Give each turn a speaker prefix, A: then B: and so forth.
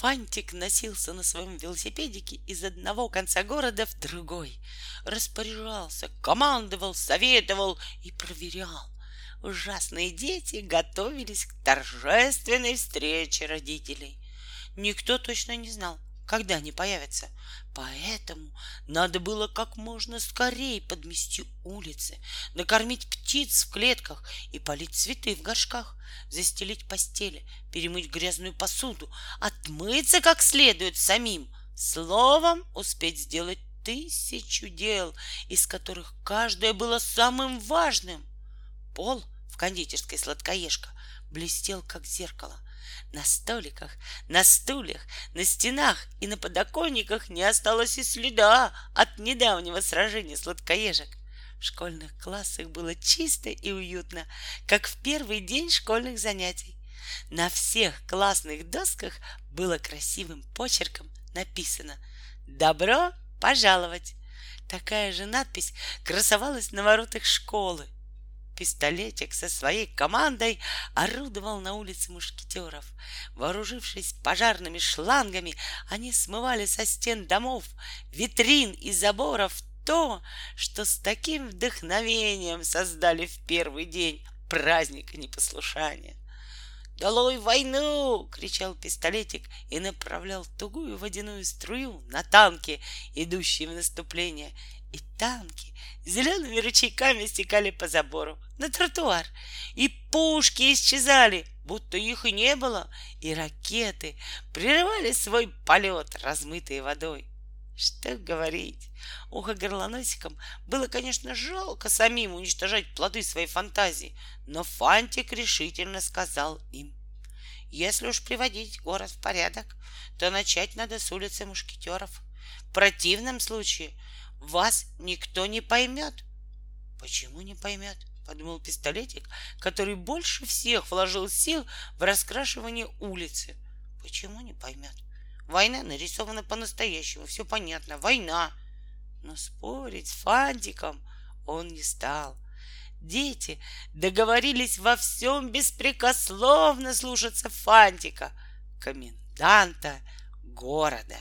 A: Фантик носился на своем велосипедике из одного конца города в другой. Распоряжался, командовал, советовал и проверял. Ужасные дети готовились к торжественной встрече родителей. Никто точно не знал, когда они появятся. Поэтому надо было как можно скорее подмести улицы, накормить птиц в клетках и полить цветы в горшках, застелить постели, перемыть грязную посуду, отмыться как следует самим. Словом, успеть сделать тысячу дел, из которых каждое было самым важным. Пол в кондитерской сладкоежка блестел, как зеркало — на столиках, на стульях, на стенах и на подоконниках не осталось и следа от недавнего сражения сладкоежек. В школьных классах было чисто и уютно, как в первый день школьных занятий. На всех классных досках было красивым почерком написано «Добро пожаловать!». Такая же надпись красовалась на воротах школы — пистолетик со своей командой орудовал на улице мушкетеров. Вооружившись пожарными шлангами, они смывали со стен домов, витрин и заборов то, что с таким вдохновением создали в первый день праздника непослушания. «Долой войну!» — кричал пистолетик и направлял тугую водяную струю на танки, идущие в наступление. И танки зелеными ручейками стекали по забору на тротуар, и пушки исчезали, будто их и не было, и ракеты прерывали свой полет, размытые водой. Что говорить, ухо горлоносиком было, конечно, жалко самим уничтожать плоды своей фантазии, но Фантик решительно сказал им, если уж приводить город в порядок, то начать надо с улицы мушкетеров. В противном случае вас никто не поймет. Почему не поймет? подумал пистолетик, который больше всех вложил сил в раскрашивание улицы. Почему не поймет? Война нарисована по-настоящему, все понятно, война. Но спорить с Фантиком он не стал. Дети договорились во всем беспрекословно слушаться Фантика, коменданта города.